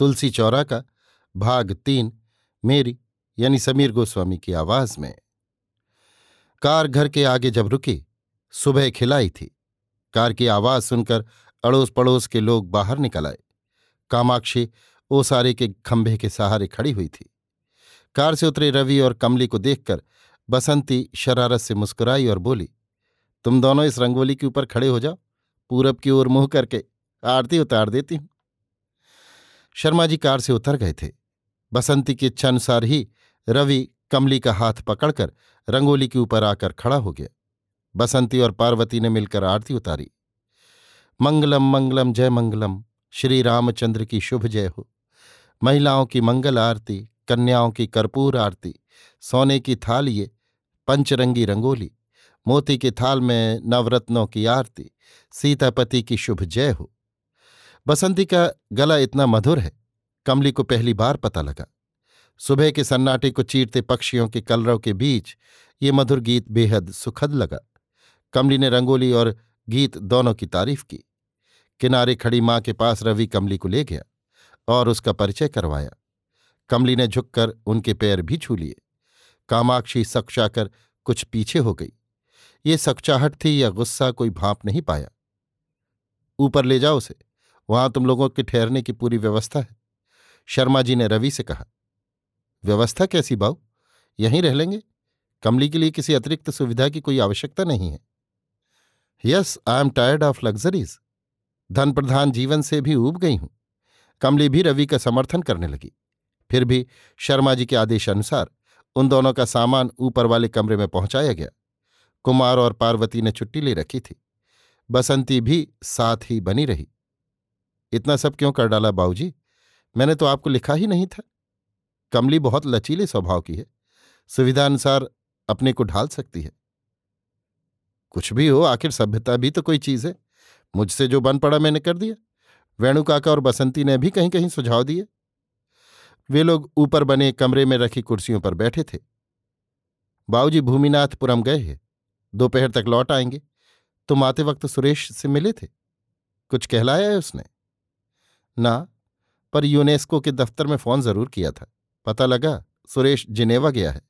तुलसी चौरा का भाग तीन, मेरी, यानी समीर गोस्वामी की आवाज़ में। कार घर के आगे जब रुकी, सुबह खिलाई थी। कार की आवाज़ सुनकर अड़ोस पड़ोस के लोग बाहर निकल आए। कामाक्षी ओसारे के खंभे के सहारे खड़ी हुई थी। कार से उतरे रवि और कमली को देखकर बसंती शरारत से मुस्कुराई और बोली, तुम दोनों इस रंगोली के ऊपर खड़े हो जाओ। पूरब की ओर मुँह करके आरती उतार देती हूँ। शर्मा जी कार से उतर गए थे। बसंती की इच्छानुसार ही रवि कमली का हाथ पकड़कर रंगोली के ऊपर आकर खड़ा हो गया। बसंती और पार्वती ने मिलकर आरती उतारी। मंगलम मंगलम, जय मंगलम, श्री रामचंद्र की शुभ जय हो। महिलाओं की मंगल आरती, कन्याओं की कर्पूर आरती, सोने की थाल ये, पंचरंगी रंगोली, मोती के थाल में नवरत्नों की आरती, सीतापति की शुभ जय हो। बसंती का गला इतना मधुर है, कमली को पहली बार पता लगा। सुबह के सन्नाटे को चीरते पक्षियों के कलरव के बीच ये मधुर गीत बेहद सुखद लगा। कमली ने रंगोली और गीत दोनों की तारीफ़ की। किनारे खड़ी माँ के पास रवि कमली को ले गया और उसका परिचय करवाया। कमली ने झुककर उनके पैर भी छू लिए। कामाक्षी सक्चाकर कुछ पीछे हो गई। ये सकचाहट थी या गुस्सा कोई भाप नहीं पाया। ऊपर ले जाओ उसे। वहाँ तुम लोगों के ठहरने की पूरी व्यवस्था है। शर्मा जी ने रवि से कहा, व्यवस्था कैसी बाऊ? यहीं रह लेंगे? कमली के लिए किसी अतिरिक्त सुविधा की कोई आवश्यकता नहीं है। Yes I am tired of luxuries धन प्रधान जीवन से भी ऊब गई हूँ। कमली भी रवि का समर्थन करने लगी। फिर भी शर्मा जी के आदेशानुसार उन दोनों का सामान ऊपर वाले कमरे में पहुँचाया गया। कुमार और पार्वती ने छुट्टी ले रखी थी। बसंती भी साथ ही बनी रही। इतना सब क्यों कर डाला बाबूजी मैंने तो आपको लिखा ही नहीं था। कमली बहुत लचीले स्वभाव की है। सुविधानुसार अपने को ढाल सकती है। कुछ भी हो, आखिर सभ्यता भी तो कोई चीज़ है। मुझसे जो बन पड़ा मैंने कर दिया। वेणु काका और बसंती ने भी कहीं कहीं सुझाव दिए। वे लोग ऊपर बने कमरे में रखी कुर्सियों पर बैठे थे। बाबूजी भूमिनाथपुरम गए हैं। दोपहर तक लौट आएँगे। तुम आते वक्त सुरेश से मिले थे। कुछ कहलाया है उसने? ना, पर यूनेस्को के दफ्तर में फ़ोन ज़रूर किया था। पता लगा, सुरेश जिनेवा गया है।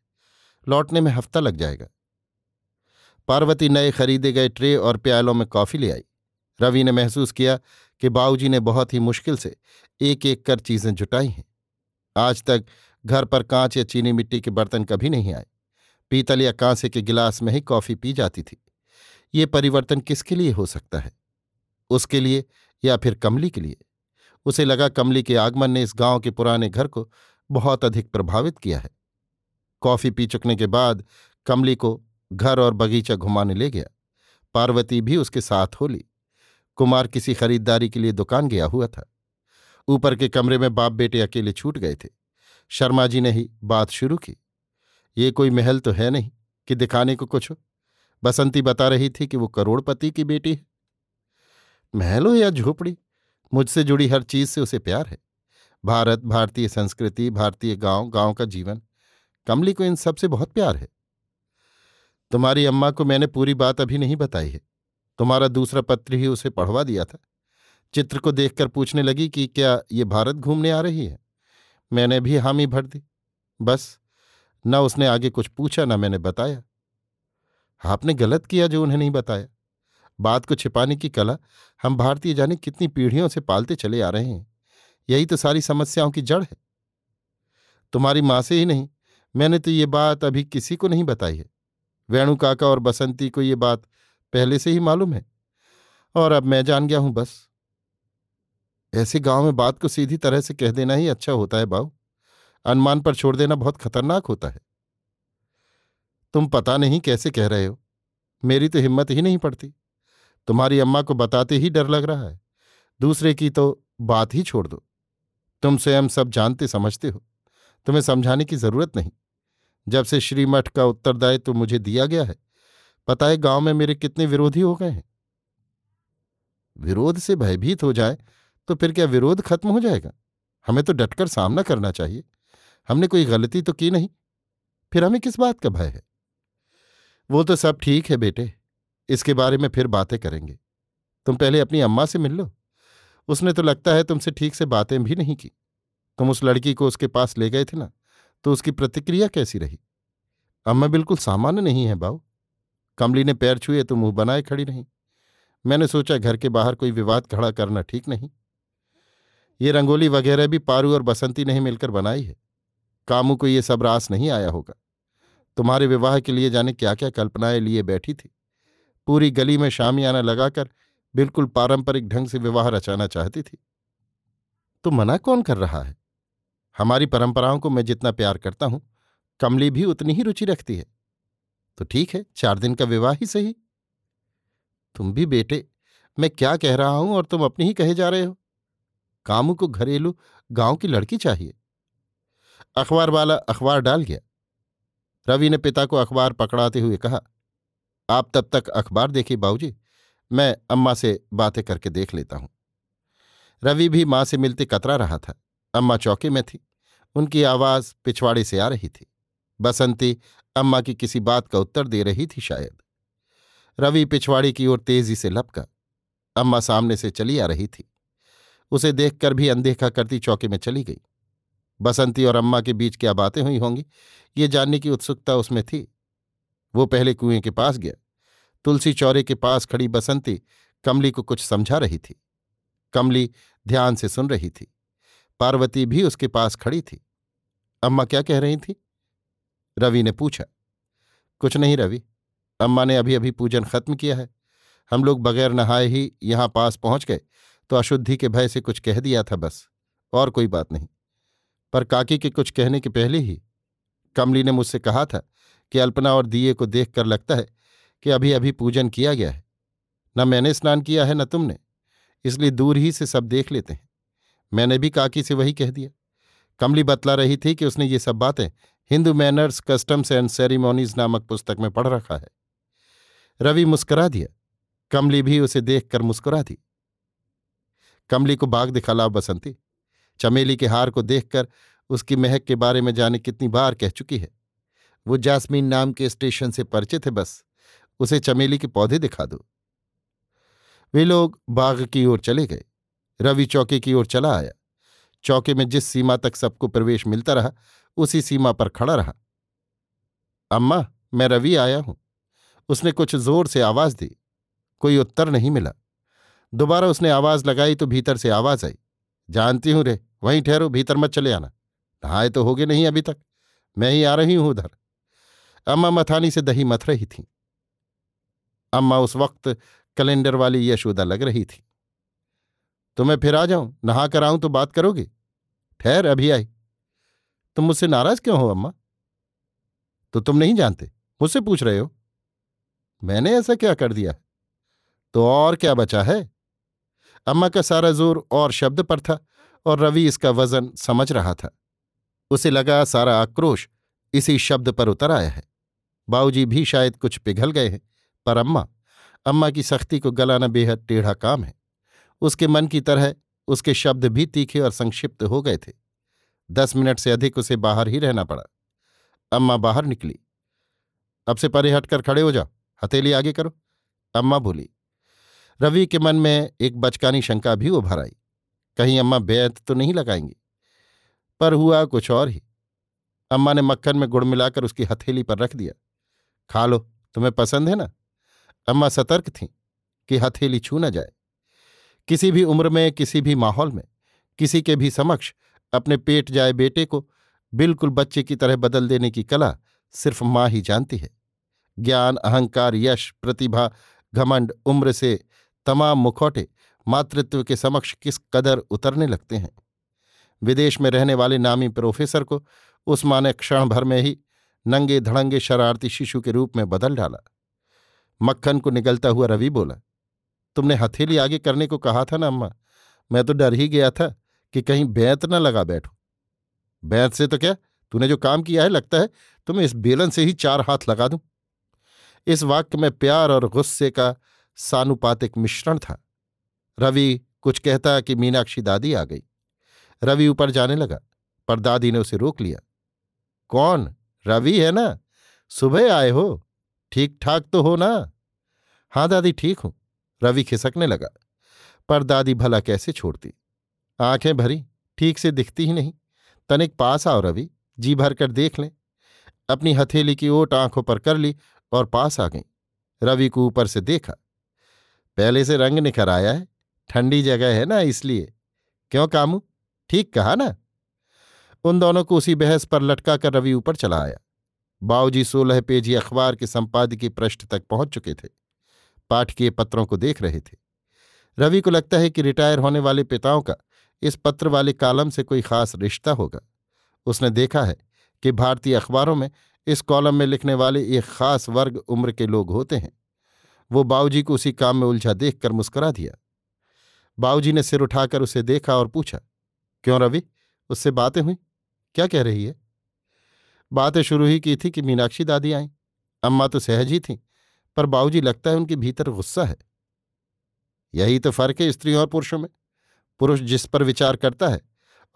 लौटने में हफ़्ता लग जाएगा। पार्वती नए खरीदे गए ट्रे और प्यालों में कॉफ़ी ले आई। रवि ने महसूस किया कि बाऊजी ने बहुत ही मुश्किल से एक एक कर चीज़ें जुटाई हैं। आज तक घर पर कांच या चीनी मिट्टी के बर्तन कभी नहीं आए। पीतल या कांसे के गिलास में ही कॉफ़ी पी जाती थी। ये परिवर्तन किसके लिए हो सकता है? उसके लिए या फिर कमली के लिए? उसे लगा कमली के आगमन ने इस गाँव के पुराने घर को बहुत अधिक प्रभावित किया है। कॉफ़ी पी चुकने के बाद कमली को घर और बगीचा घुमाने ले गया। पार्वती भी उसके साथ हो ली। कुमार किसी खरीदारी के लिए दुकान गया हुआ था। ऊपर के कमरे में बाप बेटे अकेले छूट गए थे। शर्मा जी ने ही बात शुरू की। ये कोई महल तो है नहीं कि दिखाने को कुछ हो। बसंती बता रही थी कि वो करोड़पति की बेटी है। महल हो या झोपड़ी? मुझसे जुड़ी हर चीज़ से उसे प्यार है। भारत, भारतीय संस्कृति, भारतीय गाँव गाँव का जीवन। कमली को इन सबसे बहुत प्यार है। तुम्हारी अम्मा को मैंने पूरी बात अभी नहीं बताई है। तुम्हारा दूसरा पत्र ही उसे पढ़वा दिया था। चित्र को देखकर पूछने लगी कि क्या ये भारत घूमने आ रही है? मैंने भी हामी भर दी। बस, न उसने आगे कुछ पूछा, न मैंने बताया। आपने गलत किया जो उन्हें नहीं बताया। बात को छिपाने की कला हम भारतीय जाने कितनी पीढ़ियों से पालते चले आ रहे हैं। यही तो सारी समस्याओं की जड़ है। तुम्हारी माँ से ही नहीं, मैंने तो ये बात अभी किसी को नहीं बताई है। वेणु काका और बसंती को ये बात पहले से ही मालूम है। और अब मैं जान गया हूँ बस। ऐसे गाँव में बात को सीधी तरह से कह देना ही अच्छा होता है बाऊ। अनुमान पर छोड़ देना बहुत खतरनाक होता है। तुम पता नहीं कैसे कह रहे हो। मेरी तो हिम्मत ही नहीं पड़ती। तुम्हारी अम्मा को बताते ही डर लग रहा है। दूसरे की तो बात ही छोड़ दो। तुम स्वयं सब जानते समझते हो। तुम्हें समझाने की ज़रूरत नहीं। जब से श्रीमठ का उत्तरदायित्व तो मुझे दिया गया है, पता है गाँव में मेरे कितने विरोधी हो गए हैं। विरोध से भयभीत हो जाए तो फिर क्या विरोध खत्म हो जाएगा? हमें तो डटकर सामना करना चाहिए। हमने कोई गलती तो की नहीं। फिर हमें किस बात का भय है? वो तो सब ठीक है बेटे। इसके बारे में फिर बातें करेंगे। तुम पहले अपनी अम्मा से मिल लो। उसने तो लगता है तुमसे ठीक से बातें भी नहीं की। तुम उस लड़की को उसके पास ले गए थे ना तो उसकी प्रतिक्रिया कैसी रही? अम्मा बिल्कुल सामान्य नहीं है बाऊ। कमली ने पैर छुए तो मुँह बनाए खड़ी नहीं मैंने सोचा घर के बाहर कोई विवाद खड़ा करना ठीक नहीं। ये रंगोली वगैरह भी पारू और बसंती नहीं मिलकर बनाई है। कामू को ये सब रास नहीं आया होगा। तुम्हारे विवाह के लिए जाने क्या क्या कल्पनाएँ लिए बैठी थी? पूरी गली में शामियाना लगाकर बिल्कुल पारंपरिक ढंग से विवाह रचाना चाहती थी। तो मना कौन कर रहा है? हमारी परंपराओं को मैं जितना प्यार करता हूँ, कमली भी उतनी ही रुचि रखती है। तो ठीक है, चार दिन का विवाह ही सही। तुम भी बेटे, मैं क्या कह रहा हूँ और तुम अपनी ही कहे जा रहे हो? कामू को घरेलू गाँव की लड़की चाहिए। अखबार वाला अखबार डाल गया। रवि ने पिता को अखबार पकड़ाते हुए कहा आप तब तक अखबार देखिए बाबूजी। मैं अम्मा से बातें करके देख लेता हूँ। रवि भी माँ से मिलते कतरा रहा था। अम्मा चौके में थी। उनकी आवाज़ पिछवाड़े से आ रही थी। बसंती अम्मा की किसी बात का उत्तर दे रही थी शायद। रवि पिछवाड़े की ओर तेज़ी से लपका। अम्मा सामने से चली आ रही थी। उसे देखकर भी अनदेखा करती चौके में चली गई। बसंती और अम्मा के बीच क्या बातें हुई होंगी, ये जानने की उत्सुकता उसमें थी। वो पहले कुएँ के पास गया। तुलसी चौरे के पास खड़ी बसंती कमली को कुछ समझा रही थी। कमली ध्यान से सुन रही थी। पार्वती भी उसके पास खड़ी थी। अम्मा क्या कह रही थी? रवि ने पूछा। कुछ नहीं रवि। अम्मा ने अभी अभी पूजन खत्म किया है। हम लोग बगैर नहाए ही यहाँ पास पहुँच गए तो अशुद्धि के भय से कुछ कह दिया था बस। और कोई बात नहीं। पर काकी के कुछ कहने के पहले ही कमली ने मुझसे कहा था कि अल्पना और दिए को देखकर लगता है कि अभी अभी पूजन किया गया है। न मैंने स्नान किया है, न तुमने। इसलिए दूर ही से सब देख लेते हैं। मैंने भी काकी से वही कह दिया। कमली बतला रही थी कि उसने ये सब बातें Hindu manners, customs and ceremonies नामक पुस्तक में पढ़ रखा है। रवि मुस्कुरा दिया। कमली भी उसे देखकर मुस्कुरा दी। कमली को बाग दिखा बसंती। चमेली के हार को देखकर उसकी महक के बारे में जाने कितनी बार कह चुकी है। वो जासमीन नाम के स्टेशन से परिचित है बस। उसे चमेली के पौधे दिखा दो। वे लोग बाग की ओर चले गए। रवि चौके की ओर चला आया। चौके में जिस सीमा तक सबको प्रवेश मिलता रहा, उसी सीमा पर खड़ा रहा। अम्मा, मैं रवि आया हूँ। उसने कुछ ज़ोर से आवाज़ दी। कोई उत्तर नहीं मिला। दोबारा उसने आवाज़ लगाई तो भीतर से आवाज़ आई। जानती हूँ रे, वहीं ठहरो, भीतर मत चले आना। नहाए तो होगे नहीं अभी तक। मैं ही आ रही हूँ उधर। अम्मा मथानी से दही मथ रही थी। अम्मा उस वक्त कैलेंडर वाली यशोदा लग रही थी। तो मैं फिर आ जाऊँ? नहा कर आऊँ तो बात करोगे? ठहर, अभी आई। तुम मुझसे नाराज़ क्यों हो, अम्मा? तो तुम नहीं जानते। मुझसे पूछ रहे हो। मैंने ऐसा क्या कर दिया? तो और क्या बचा है? अम्मा का सारा ज़ोर और शब्द पर था और रवि इसका वज़न समझ रहा था। उसे लगा सारा आक्रोश इसी शब्द पर उतर आया है। बाऊजी भी शायद कुछ पिघल गए हैं। पर अम्मा अम्मा की सख्ती को गलाना बेहद टेढ़ा काम है। उसके मन की तरह उसके शब्द भी तीखे और संक्षिप्त हो गए थे। दस मिनट से अधिक उसे बाहर ही रहना पड़ा। अम्मा बाहर निकली। अब से परे हटकर खड़े हो जाओ, हथेली आगे करो। अम्मा बोली, रवि के मन में एक बचकानी शंका भी उभर आई। कहीं अम्मा बेत तो नहीं लगाएँगी? पर हुआ कुछ और ही। अम्मा ने मक्खन में गुड़ मिलाकर उसकी हथेली पर रख दिया। खा लो, तुम्हें पसंद है ना? अम्मा सतर्क थीं कि हथेली छू न जाए। किसी भी उम्र में, किसी भी माहौल में, किसी के भी समक्ष अपने पेट जाए बेटे को बिल्कुल बच्चे की तरह बदल देने की कला सिर्फ़ माँ ही जानती है। ज्ञान, अहंकार, यश, प्रतिभा, घमंड, उम्र से तमाम मुखौटे मातृत्व के समक्ष किस कदर उतरने लगते हैं। विदेश में रहने वाले नामी प्रोफेसर को उस माँ ने क्षण भर में ही नंगे धड़ंगे शरारती शिशु के रूप में बदल डाला। मक्खन को निगलता हुआ रवि बोला, तुमने हथेली आगे करने को कहा था ना, अम्मा? मैं तो डर ही गया था कि कहीं बैंत न लगा बैठो। बैंत से तो क्या? तूने जो काम किया है, लगता है तुम्हें इस बेलन से ही चार हाथ लगा दूँ? इस वाक्य में प्यार और गुस्से का सानुपातिक मिश्रण था। रवि कुछ कहता कि मीनाक्षी दादी आ गई। रवि ऊपर जाने लगा, पर दादी ने उसे रोक लिया। कौन? रवि है ना? सुबह आए हो। ठीक ठाक तो हो ना? हाँ दादी, ठीक हूँ। रवि खिसकने लगा। पर दादी भला कैसे छोड़ती? आँखें भरी, ठीक से दिखती ही नहीं। तनिक पास आओ रवि, जी भर कर देख लें। अपनी हथेली की ओट आँखों पर कर ली और पास आ गई। रवि को ऊपर से देखा। पहले से रंग निखर आया है। ठंडी जगह है ना इसलिए। क्यों कामू? ठीक कहा ना? उन दोनों को उसी बहस पर लटका कर रवि ऊपर चला आया। बाऊजी सोलह पेजी अखबार के संपादकीय पृष्ठ तक पहुँच चुके थे। पाठकीय पत्रों को देख रहे थे। रवि को लगता है कि रिटायर होने वाले पिताओं का इस पत्र वाले कालम से कोई खास रिश्ता होगा। उसने देखा है कि भारतीय अखबारों में इस कॉलम में लिखने वाले एक खास वर्ग उम्र के लोग होते हैं। वो बाऊजी को उसी काम में उलझा देखकर मुस्करा दिया। बाऊजी ने सिर उठाकर उसे देखा और पूछा, क्यों रवि, उससे बातें हुई? क्या कह रही है? बातें शुरू ही की थी कि मीनाक्षी दादी आई। अम्मा तो सहज ही थी, पर बाबूजी लगता है उनके भीतर गुस्सा है। यही तो फ़र्क है स्त्रियों और पुरुषों में। पुरुष जिस पर विचार करता है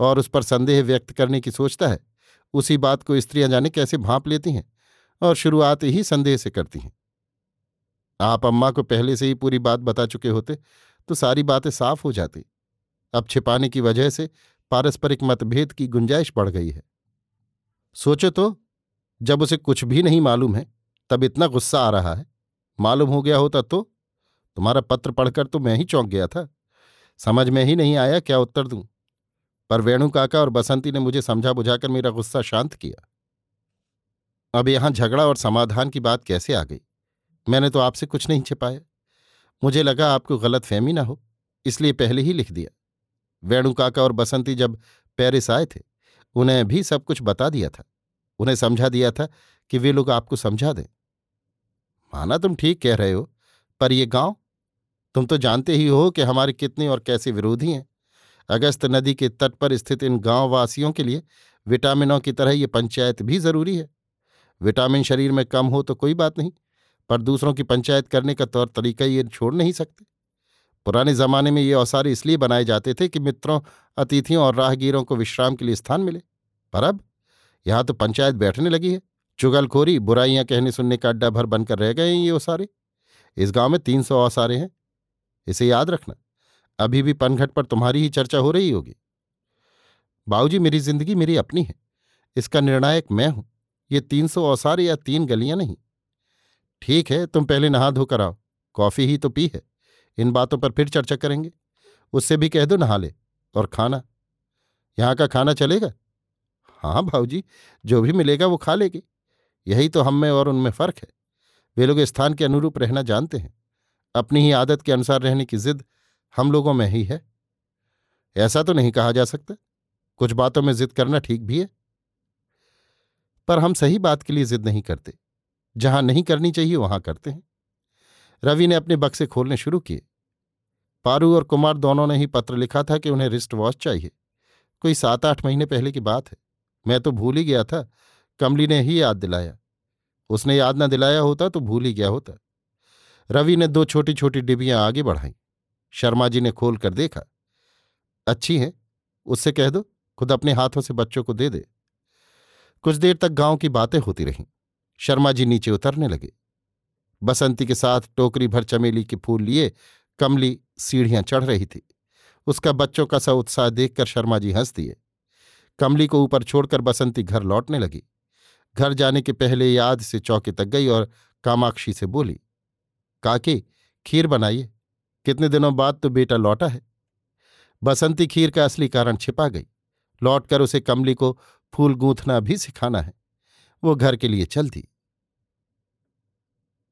और उस पर संदेह व्यक्त करने की सोचता है, उसी बात को स्त्रियाँ जाने कैसे भांप लेती हैं और शुरुआत ही संदेह से करती हैं। आप अम्मा को पहले से ही पूरी बात बता चुके होते तो सारी बातें साफ़ हो जाती। अब छिपाने की वजह से पारस्परिक मतभेद की गुंजाइश बढ़ गई है। सोचो तो जब उसे कुछ भी नहीं मालूम है, तब इतना गुस्सा आ रहा है। मालूम हो गया होता तो तुम्हारा पत्र पढ़कर तो मैं ही चौंक गया था। समझ में ही नहीं आया क्या उत्तर दूँ। पर वेणु काका और बसंती ने मुझे समझा बुझाकर मेरा गुस्सा शांत किया। अब यहाँ झगड़ा और समाधान की बात कैसे आ गई? मैंने तो आपसे कुछ नहीं छिपाया। मुझे लगा आपको गलत फहमी ना हो, इसलिए पहले ही लिख दिया। वेणु काका और बसंती जब पेरिस आए थे उन्हें भी सब कुछ बता दिया था। उन्हें समझा दिया था कि वे लोग आपको समझा दें। माना तुम ठीक कह रहे हो, पर ये गाँव, तुम तो जानते ही हो कि हमारे कितने और कैसे विरोधी हैं। अगस्त नदी के तट पर स्थित इन गाँव वासियों के लिए विटामिनों की तरह ये पंचायत भी ज़रूरी है। विटामिन शरीर में कम हो तो कोई बात नहीं, पर दूसरों की पंचायत करने का तौर तरीका ये छोड़ नहीं सकते। पुराने जमाने में ये औसारे इसलिए बनाए जाते थे कि मित्रों, अतिथियों और राहगीरों को विश्राम के लिए स्थान मिले। पर अब यहाँ तो पंचायत बैठने लगी है। चुगलखोरी, बुराइयाँ कहने सुनने का अड्डा भर बनकर रह गए हैं ये औसारे। इस गाँव में तीन सौ औसारे हैं। इसे याद रखना, अभी भी पनघट पर तुम्हारी ही चर्चा हो रही होगी। बाबूजी मेरी ज़िंदगी मेरी अपनी है। इसका निर्णायक मैं हूँ। ये तीन सौ औसार या तीन गलियाँ नहीं। ठीक है, तुम पहले नहा धोकर आओ। कॉफ़ी ही तो पी है। इन बातों पर फिर चर्चा करेंगे। उससे भी कह दो, नहा ले और खाना। यहाँ का खाना चलेगा? हाँ भाऊजी, जो भी मिलेगा वो खा लेगी। यही तो हम में और उनमें फ़र्क है। वे लोग स्थान के अनुरूप रहना जानते हैं। अपनी ही आदत के अनुसार रहने की जिद हम लोगों में ही है। ऐसा तो नहीं कहा जा सकता। कुछ बातों में जिद करना ठीक भी है। पर हम सही बात के लिए जिद नहीं करते। जहाँ नहीं करनी चाहिए, वहाँ करते हैं। रवि ने अपने बक्से खोलने शुरू किए। पारू और कुमार दोनों ने ही पत्र लिखा था कि उन्हें रिस्ट वॉच चाहिए। कोई सात आठ महीने पहले की बात है। मैं तो भूल ही गया था। कमली ने ही याद दिलाया। उसने याद न दिलाया होता तो भूल ही गया होता। रवि ने दो छोटी छोटी डिबियाँ आगे बढ़ाई। शर्मा जी ने खोल कर देखा। अच्छी हैं। उससे कह दो, खुद अपने हाथों से बच्चों को दे दे। कुछ देर तक गाँव की बातें होती रहीं। शर्मा जी नीचे उतरने लगे। बसंती के साथ टोकरी भर चमेली के फूल लिए कमली सीढ़ियाँ चढ़ रही थी। उसका बच्चों का सा उत्साह देखकर शर्मा जी हंस दिए। कमली को ऊपर छोड़कर बसंती घर लौटने लगी। घर जाने के पहले याद से चौके तक गई और कामाक्षी से बोली, काकी, खीर बनाइए। कितने दिनों बाद तो बेटा लौटा है? बसंती खीर का असली कारण छिपा गई। लौटकर उसे कमली को फूल गूंथना भी सिखाना है। वो घर के लिए चल दी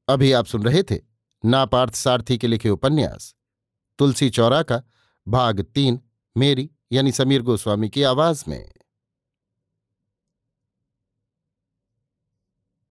अभी आप सुन रहे थे नापार्थ सारथी के लिखे उपन्यास। तुलसी चौरा का भाग तीन, मेरी, यानी समीर गोस्वामी की आवाज़ में।